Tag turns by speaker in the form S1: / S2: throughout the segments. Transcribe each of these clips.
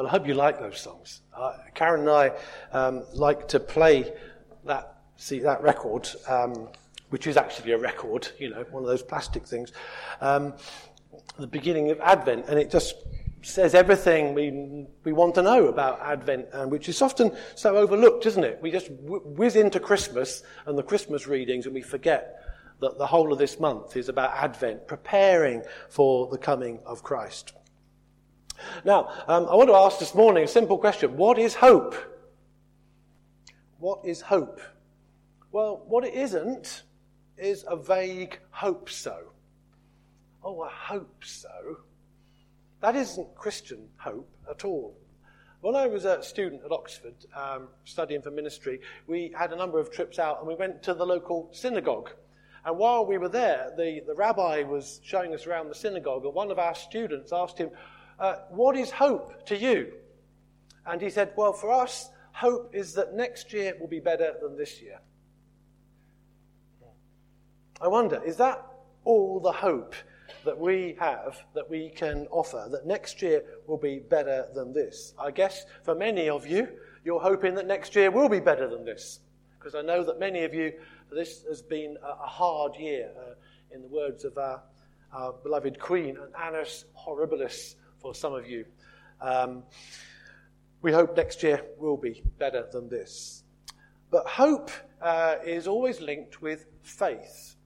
S1: Well, I hope you like those songs. Uh, Karen and I um, like to play that, see, that record, um, which is actually a record, you know, one of those plastic things, um, the beginning of Advent, and it just says everything we, we want to know about Advent, and which is often so overlooked, isn't it? We just whiz into Christmas and the Christmas readings, and we forget that the whole of this month is about Advent, preparing for the coming of Christ. Now, um, I want to ask this morning a simple question What is hope? What is hope? Well, what it isn't is a vague hope so. Oh, I hope so. That isn't Christian hope at all. When I was a student at Oxford um, studying for ministry, we had a number of trips out and we went to the local synagogue. And while we were there, the, the rabbi was showing us around the synagogue, and one of our students asked him, uh, What is hope to you? And he said, Well, for us, hope is that next year will be better than this year. I wonder, is that all the hope that we have, that we can offer, that next year will be better than this. I guess for many of you, you're hoping that next year will be better than this. Because I know that many of you, this has been a, hard year, uh, in the words of our, our, beloved Queen, an annus horribilis for some of you. Um, we hope next year will be better than this. But hope uh, is always linked with faith.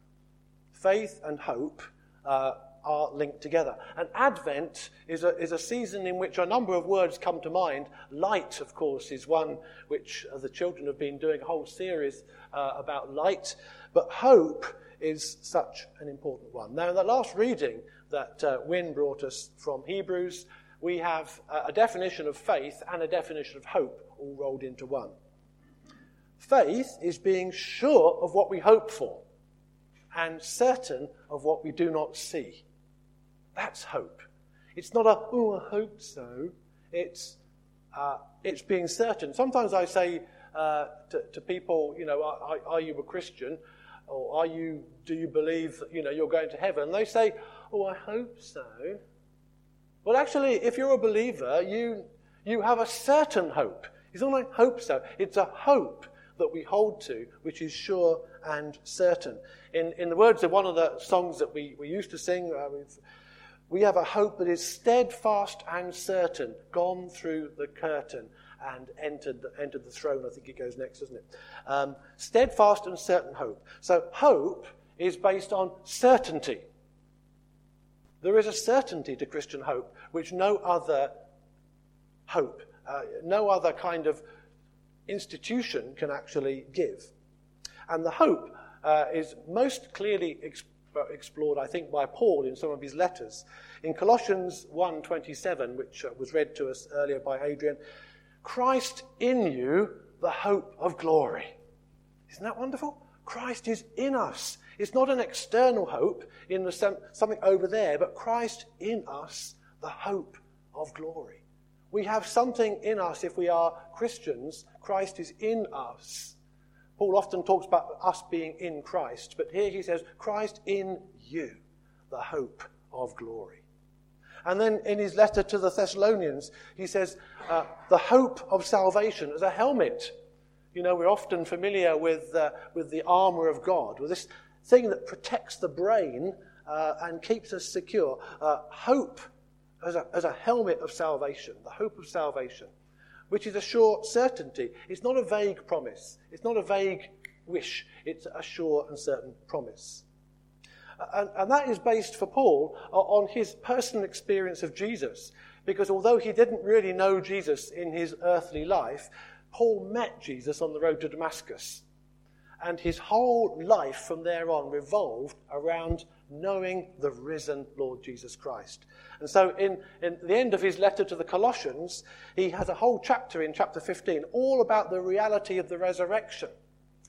S1: Faith and hope uh, are linked together. And Advent is a, is a season in which a number of words come to mind. Light, of course, is one which uh, the children have been doing a whole series uh, about light. But hope is such an important one. Now, in the last reading that uh, Wynne brought us from Hebrews, we have a definition of faith and a definition of hope all rolled into one. Faith is being sure of what we hope for and certain of what we do not see. That's hope. It's not a, oh, I hope so. It's, uh, it's being certain. Sometimes I say uh, to, to, people, you know, are, are, you a Christian? Or are you, do you believe you know, you're going to heaven? And they say, oh, I hope so. Well, actually, if you're a believer, you, you have a certain hope. It's not like hope so. It's a hope that we hold to, which is sure and certain. In, in the words of one of the songs that we, we used to sing, uh, we have a hope that is steadfast and certain, gone through the curtain and entered the, entered the throne. I think it goes next, doesn't it? Um, steadfast and certain hope. So hope is based on certainty. There is a certainty to Christian hope which no other hope, uh, no other kind of institution can actually give. And the hope uh, is most clearly expressed explored, I think, by Paul in some of his letters. In Colossians 1.27, which uh, was read to us earlier by Adrian, Christ in you, the hope of glory. Isn't that wonderful? Christ is in us. It's not an external hope in the something over there, but Christ in us, the hope of glory. We have something in us if we are Christians. Christ is in us Paul often talks about us being in Christ, but here he says, Christ in you, the hope of glory. And then in his letter to the Thessalonians, he says, uh, the hope of salvation as a helmet. You know, we're often familiar with, uh, with the armor of God, with this thing that protects the brain uh, and keeps us secure. Uh, hope as a, as a helmet of salvation, the hope of salvation which is a sure certainty. It's not a vague promise, it's not a vague wish, it's a sure and certain promise. And, and, that is based for Paul on his personal experience of Jesus. Because although he didn't really know Jesus in his earthly life, Paul met Jesus on the road to Damascus. And his whole life from there on revolved around knowing the risen Lord Jesus Christ. And so, in, in the end of his letter to the Colossians, he has a whole chapter in chapter 15 all about the reality of the resurrection,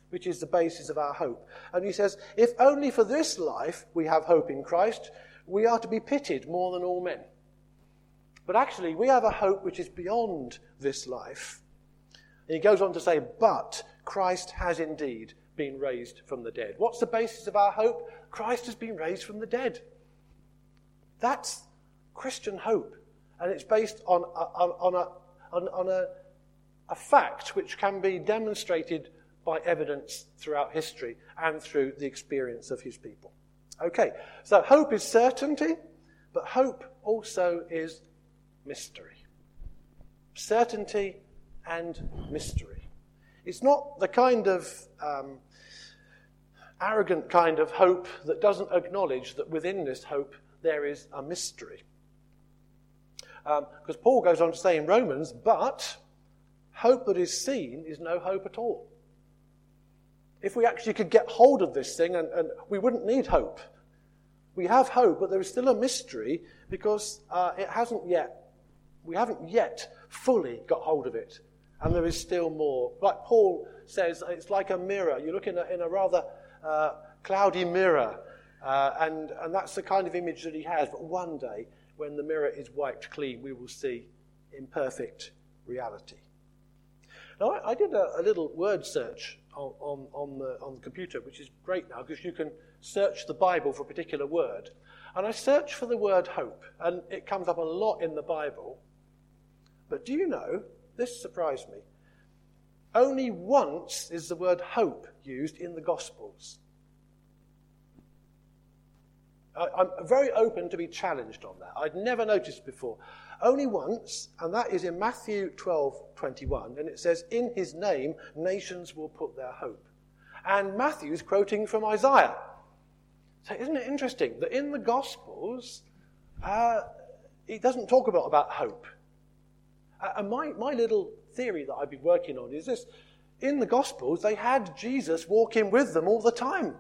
S1: which is the basis of our hope. And he says, If only for this life we have hope in Christ, we are to be pitied more than all men. But actually, we have a hope which is beyond this life. And he goes on to say, But Christ has indeed been raised from the dead. What's the basis of our hope? Christ has been raised from the dead. That's Christian hope. And it's based on, on, on, a, on, on a, a fact which can be demonstrated by evidence throughout history and through the experience of his people. Okay, so hope is certainty, but hope also is mystery. Certainty and mystery. It's not the kind of um, arrogant kind of hope that doesn't acknowledge that within this hope there is a mystery. Because um, Paul goes on to say in Romans, but hope that is seen is no hope at all. If we actually could get hold of this thing, and, and we wouldn't need hope. We have hope, but there is still a mystery because uh, it hasn't yet, we haven't yet fully got hold of it. And there is still more. Like Paul says, it's like a mirror. You look in a, in a rather uh, cloudy mirror, uh, and, and that's the kind of image that he has. But one day, when the mirror is wiped clean, we will see imperfect reality. Now, I, I did a, a, little word search on, on, on, the, on the computer, which is great now because you can search the Bible for a particular word. And I searched for the word hope, and it comes up a lot in the Bible. But do you know, this surprised me, only once is the word hope used in the Gospels. I'm very open to be challenged on that. I'd never noticed before. Only once, and that is in Matthew 12 21, and it says, In his name, nations will put their hope. And Matthew's quoting from Isaiah. So, isn't it interesting that in the Gospels, uh, he doesn't talk about, about hope? And my, my little theory that I've been working on is this in the Gospels, they had Jesus walking with them all the time.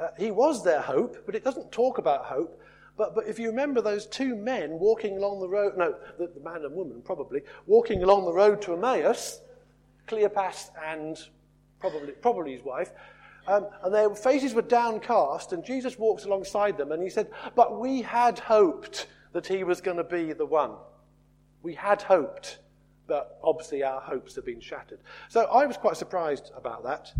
S1: Uh, he was their hope, but it doesn't talk about hope. But, but if you remember those two men walking along the road, no, the, the man and woman probably, walking along the road to Emmaus, Cleopas and probably, probably his wife, um, and their faces were downcast, and Jesus walks alongside them, and he said, But we had hoped that he was going to be the one. We had hoped, but obviously our hopes have been shattered. So I was quite surprised about that.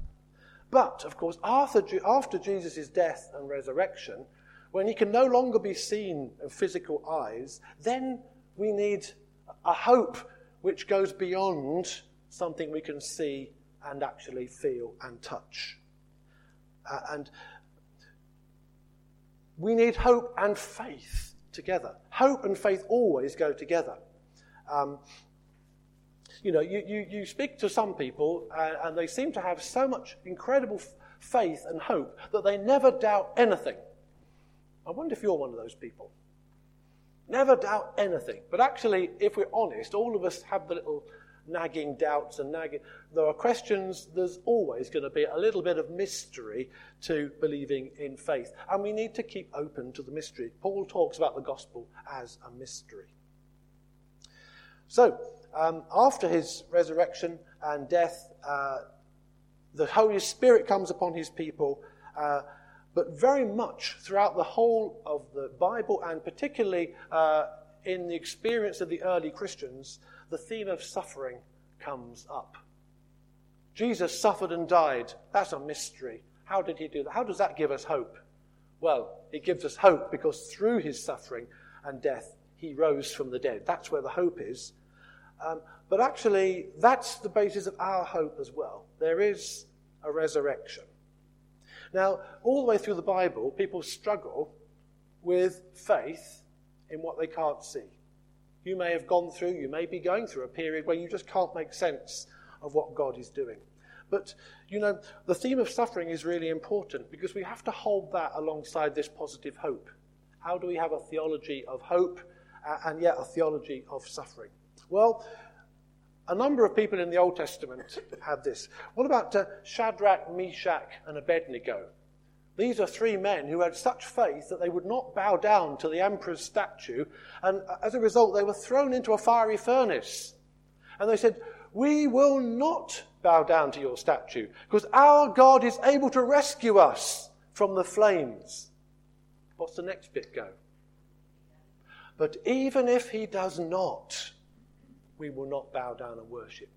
S1: But, of course, after, after Jesus' death and resurrection, when he can no longer be seen in physical eyes, then we need a hope which goes beyond something we can see and actually feel and touch. Uh, and we need hope and faith together. Hope and faith always go together. Um, you know, you, you, you speak to some people uh, and they seem to have so much incredible f- faith and hope that they never doubt anything. I wonder if you're one of those people. Never doubt anything. But actually, if we're honest, all of us have the little nagging doubts and nagging. There are questions, there's always going to be a little bit of mystery to believing in faith. And we need to keep open to the mystery. Paul talks about the gospel as a mystery. So, um, after his resurrection and death, uh, the Holy Spirit comes upon his people, uh, but very much throughout the whole of the Bible, and particularly uh, in the experience of the early Christians, the theme of suffering comes up. Jesus suffered and died. That's a mystery. How did he do that? How does that give us hope? Well, it gives us hope because through his suffering and death, he rose from the dead. That's where the hope is. Um, but actually, that's the basis of our hope as well. There is a resurrection. Now, all the way through the Bible, people struggle with faith in what they can't see. You may have gone through, you may be going through a period where you just can't make sense of what God is doing. But, you know, the theme of suffering is really important because we have to hold that alongside this positive hope. How do we have a theology of hope and yet a theology of suffering? Well, a number of people in the Old Testament had this. What about uh, Shadrach, Meshach, and Abednego? These are three men who had such faith that they would not bow down to the emperor's statue, and uh, as a result, they were thrown into a fiery furnace. And they said, We will not bow down to your statue, because our God is able to rescue us from the flames. What's the next bit go? But even if he does not, we will not bow down and worship.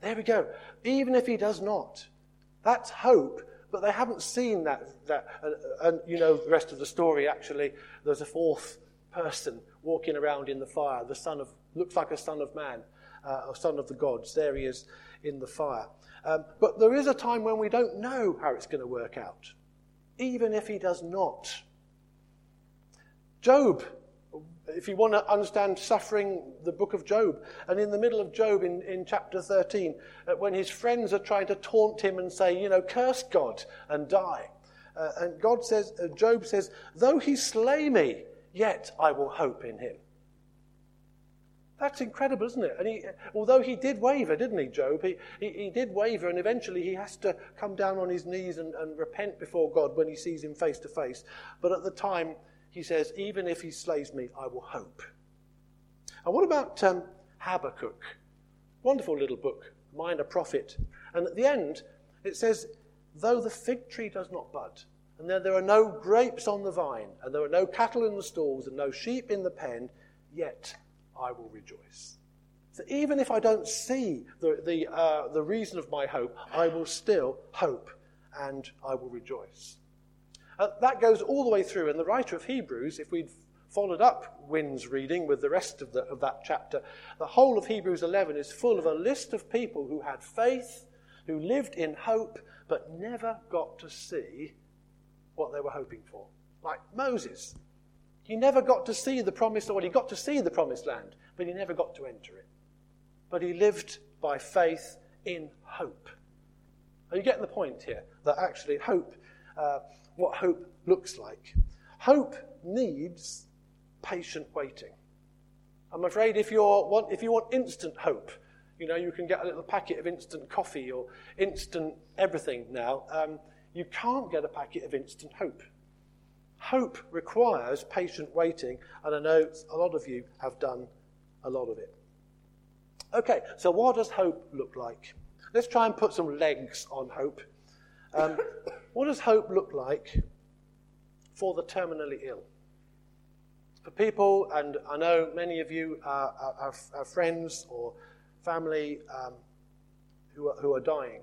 S1: There we go. Even if he does not, that's hope. But they haven't seen that. that and, and you know the rest of the story. Actually, there's a fourth person walking around in the fire, the son of, looks like a son of man, uh, or son of the gods. There he is in the fire. Um, but there is a time when we don't know how it's going to work out, even if he does not. Job, if you want to understand suffering, the book of Job, and in the middle of Job in, in chapter 13, uh, when his friends are trying to taunt him and say, you know, curse God and die. Uh, and God says, uh, Job says, though he slay me, yet I will hope in him. That's incredible, isn't it? And he, although he did waver, didn't he, Job? He, he, he, did waver, and eventually he has to come down on his knees and, and repent before God when he sees him face to face. But at the time, he says, Even if he slays me, I will hope. And what about um, Habakkuk? Wonderful little book, minor prophet. And at the end, it says, Though the fig tree does not bud, and there, are no grapes on the vine, and there are no cattle in the stalls, and no sheep in the pen, yet I will rejoice. So even if I don't see the, the, uh, the reason of my hope, I will still hope and I will rejoice. Uh, that goes all the way through. And the writer of Hebrews, if we'd followed up Wynn's reading with the rest of, the, of that chapter, the whole of Hebrews 11 is full of a list of people who had faith, who lived in hope, but never got to see what they were hoping for. Like Moses, he never got to see the promised, or he got to see the promised land, but he never got to enter it. But he lived by faith in hope. Are you getting the point here? That actually hope, uh, what hope looks like. Hope needs patient waiting. I'm afraid if, you're, want, if you want instant hope, you know, you can get a little packet of instant coffee or instant everything now. Um, you can't get a packet of instant hope. Hope requires patient waiting, and I know a lot of you have done a lot of it. Okay, so what does hope look like? Let's try and put some legs on hope. Um, what does hope look like for the terminally ill? For people, and I know many of you are, are, are friends or family um, who, are, who are dying.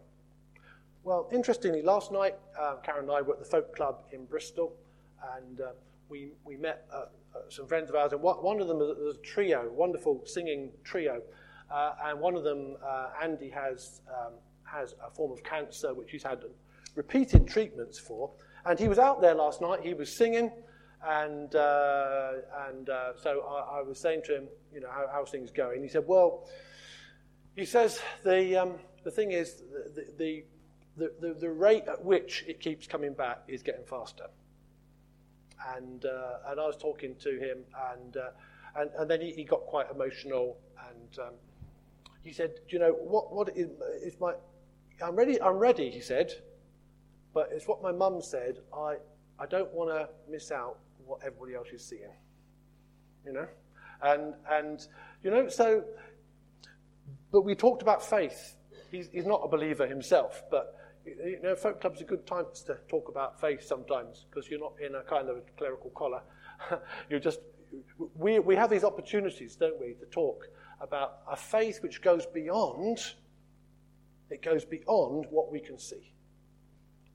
S1: Well, interestingly, last night, uh, Karen and I were at the Folk Club in Bristol and uh, we, we met uh, uh, some friends of ours, and one of them was a trio, wonderful singing trio, uh, and one of them, uh, Andy, has, um, has a form of cancer which he's had repeated treatments for, and he was out there last night, he was singing, and, uh, and so I, I, was saying to him, you know, how, how's things going? He said, well, he says, the, um, the thing is, the, the, the, the, rate at which it keeps coming back is getting faster and uh, and I was talking to him, and uh, and, and then he, he, got quite emotional, and um, he said, "Do you know what? What is, is my? I'm ready. I'm ready." He said, "But it's what my mum said. I I don't want to miss out what everybody else is seeing." You know, and and you know so. But we talked about faith. He's, he's not a believer himself, but you know, folk clubs are good times to talk about faith sometimes because you're not in a kind of clerical collar. you're just, we, we have these opportunities, don't we, to talk about a faith which goes beyond, it goes beyond what we can see.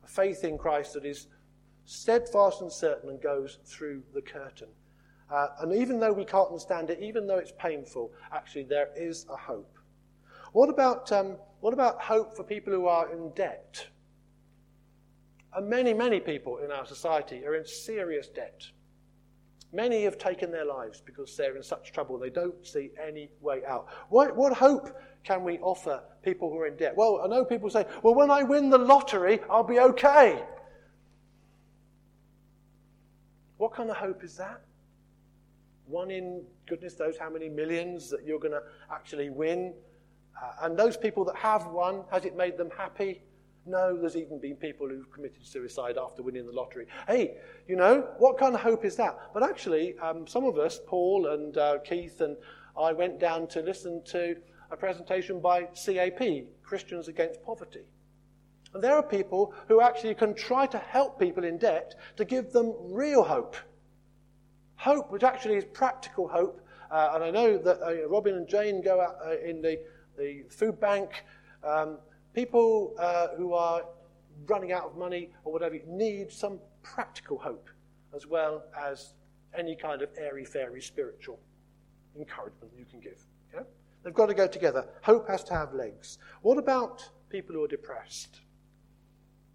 S1: Faith in Christ that is steadfast and certain and goes through the curtain. Uh, and even though we can't understand it, even though it's painful, actually there is a hope. What about, um, what about hope for people who are in debt? And many, many people in our society are in serious debt. Many have taken their lives because they're in such trouble they don't see any way out. What, what hope can we offer people who are in debt? Well, I know people say, well, when I win the lottery, I'll be okay. What kind of hope is that? One in goodness knows how many millions that you're going to actually win uh, and those people that have won, has it made them happy? No, there's even been people who've committed suicide after winning the lottery. Hey, you know, what kind of hope is that? But actually, um, some of us, Paul and uh, Keith and I, went down to listen to a presentation by CAP, Christians Against Poverty. And there are people who actually can try to help people in debt to give them real hope. Hope, which actually is practical hope. Uh, and I know that uh, Robin and Jane go out uh, in the the food bank. Um, people uh, who are running out of money or whatever need some practical hope as well as any kind of airy fairy spiritual encouragement you can give. They've got to go together. Hope has to have legs. What about people who are depressed?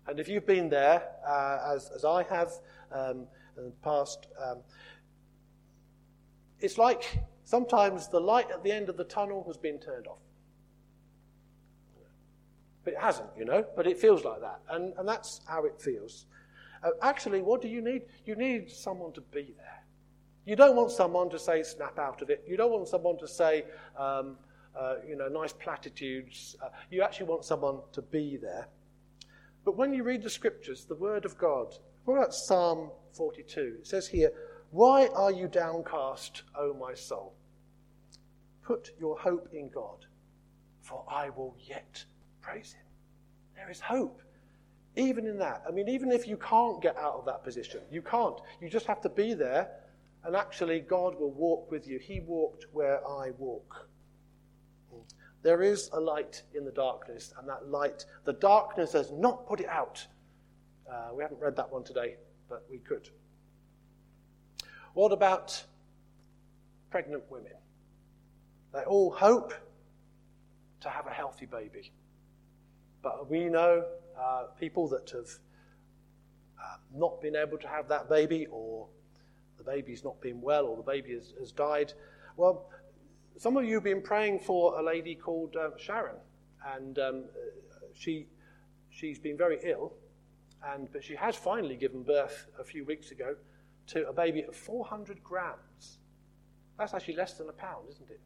S1: And if you've been there, uh, as, as I have um, in the past, um, it's like sometimes the light at the end of the tunnel has been turned off. But it hasn't, you know, but it feels like that. And, and that's how it feels. Uh, actually, what do you need? You need someone to be there. You don't want someone to say, snap out of it. You don't want someone to say, um, uh, you know, nice platitudes. Uh, you actually want someone to be there. But when you read the scriptures, the word of God, what about Psalm 42? It says here, Why are you downcast, O my soul? Put your hope in God, for I will yet praise him. There is hope. Even in that. I mean, even if you can't get out of that position, you can't. You just have to be there, and actually, God will walk with you. He walked where I walk. There is a light in the darkness, and that light, the darkness has not put it out. Uh, we haven't read that one today, but we could. What about pregnant women? They all hope to have a healthy baby. But we know uh, people that have uh, not been able to have that baby, or the baby's not been well, or the baby has, has died. Well, some of you have been praying for a lady called uh, Sharon, and um, she, she's been very ill, and, but she has finally given birth a few weeks ago to a baby of 400 grams. That's actually less than a pound, isn't it?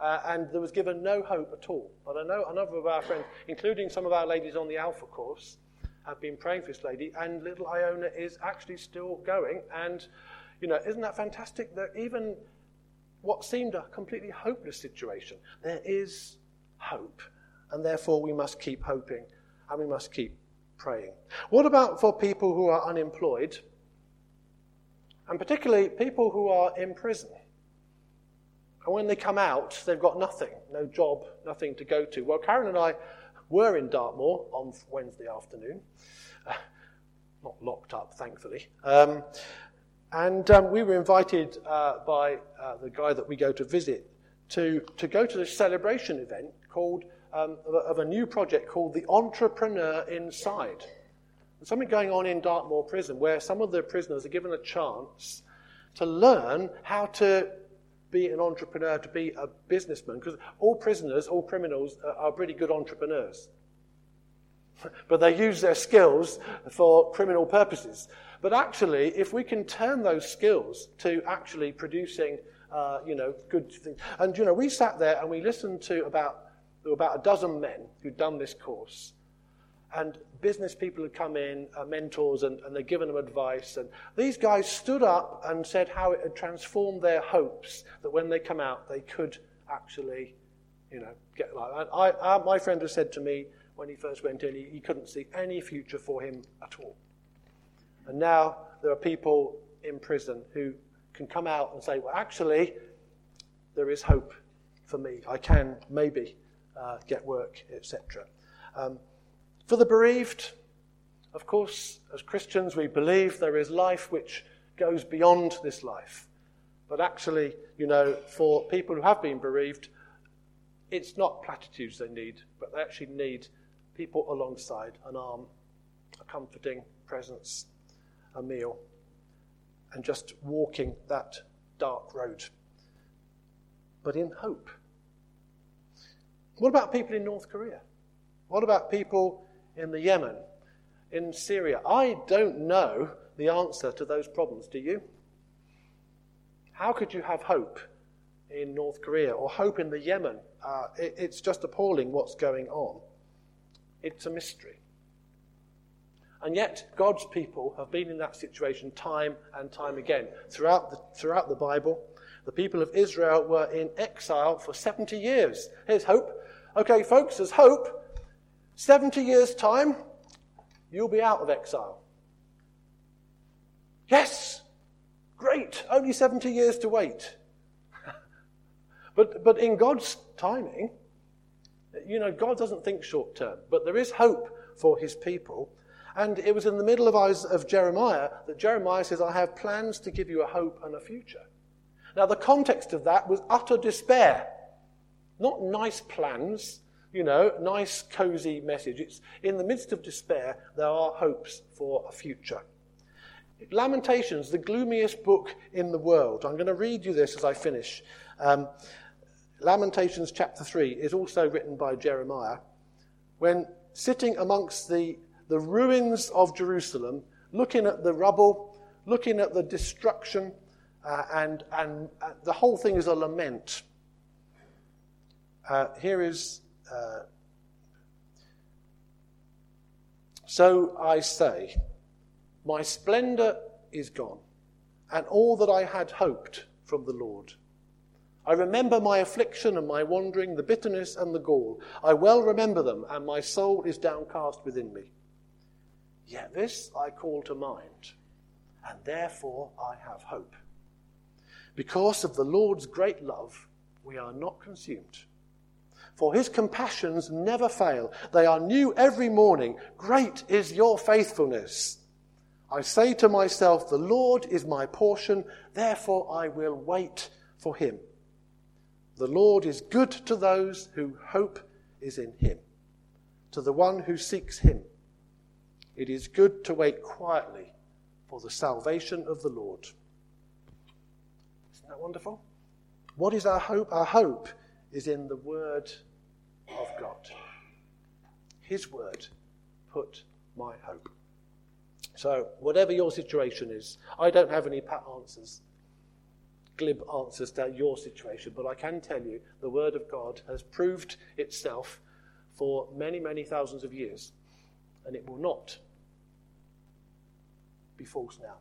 S1: Uh, and there was given no hope at all. But I know a number of our friends, including some of our ladies on the Alpha course, have been praying for this lady, and little Iona is actually still going. And, you know, isn't that fantastic that even what seemed a completely hopeless situation, there is hope. And therefore, we must keep hoping and we must keep praying. What about for people who are unemployed? And particularly people who are in prison. And when they come out, they've got nothing no job, nothing to go to. Well, Karen and I were in Dartmoor on Wednesday afternoon. Uh, not locked up, thankfully. Um, and um, we were invited uh, by uh, the guy that we go to visit to, to go to this celebration event called um, of, a, of, a, new project called The Entrepreneur Inside. There's something going on in Dartmoor Prison where some of the prisoners are given a chance to learn how to be an entrepreneur, to be a businessman, because all prisoners, all criminals are, are pretty good entrepreneurs. but they use their skills for criminal purposes. But actually, if we can turn those skills to actually producing, uh, you know, good things. And, you know, we sat there and we listened to about, there were about a dozen men who'd done this course. And business people had come in, uh, mentors, and, and they'd given them advice. And these guys stood up and said how it had transformed their hopes that when they come out, they could actually, you know, get like that. I, I, my friend has said to me when he first went in, he, he couldn't see any future for him at all. And now there are people in prison who can come out and say, well, actually, there is hope for me. I can maybe uh, get work, etc. Um, for the bereaved, of course, as Christians, we believe there is life which goes beyond this life. But actually, you know, for people who have been bereaved, it's not platitudes they need, but they actually need people alongside, an arm, a comforting presence a meal, and just walking that dark road. But in hope. What about people in North Korea? What about people in the Yemen, in Syria? I don't know the answer to those problems, do you? How could you have hope in North Korea or hope in the Yemen? Uh, it, it's just appalling what's going on. It's a mystery. And yet, God's people have been in that situation time and time again. Throughout the, throughout the Bible, the people of Israel were in exile for 70 years. Here's hope. Okay, folks, there's hope. 70 years' time, you'll be out of exile. Yes! Great! Only 70 years to wait. but, but in God's timing, you know, God doesn't think short term, but there is hope for his people. And it was in the middle of, of Jeremiah that Jeremiah says, I have plans to give you a hope and a future. Now, the context of that was utter despair. Not nice plans, you know, nice, cozy message. It's in the midst of despair, there are hopes for a future. Lamentations, the gloomiest book in the world. I'm going to read you this as I finish. Um, Lamentations chapter 3 is also written by Jeremiah. When sitting amongst the, the ruins of Jerusalem, looking at the rubble, looking at the destruction, uh, and, and uh, the whole thing is a lament. Uh, here is uh, So I say, My splendor is gone, and all that I had hoped from the Lord. I remember my affliction and my wandering, the bitterness and the gall. I well remember them, and my soul is downcast within me. Yet this I call to mind, and therefore I have hope. Because of the Lord's great love, we are not consumed. For his compassions never fail. They are new every morning. Great is your faithfulness. I say to myself, The Lord is my portion, therefore I will wait for him. The Lord is good to those who hope is in him, to the one who seeks him. It is good to wait quietly for the salvation of the Lord. Isn't that wonderful? What is our hope? Our hope is in the Word of God. His Word put my hope. So, whatever your situation is, I don't have any pat answers glib answers to your situation, but I can tell you the Word of God has proved itself for many, many thousands of years, and it will not be false now.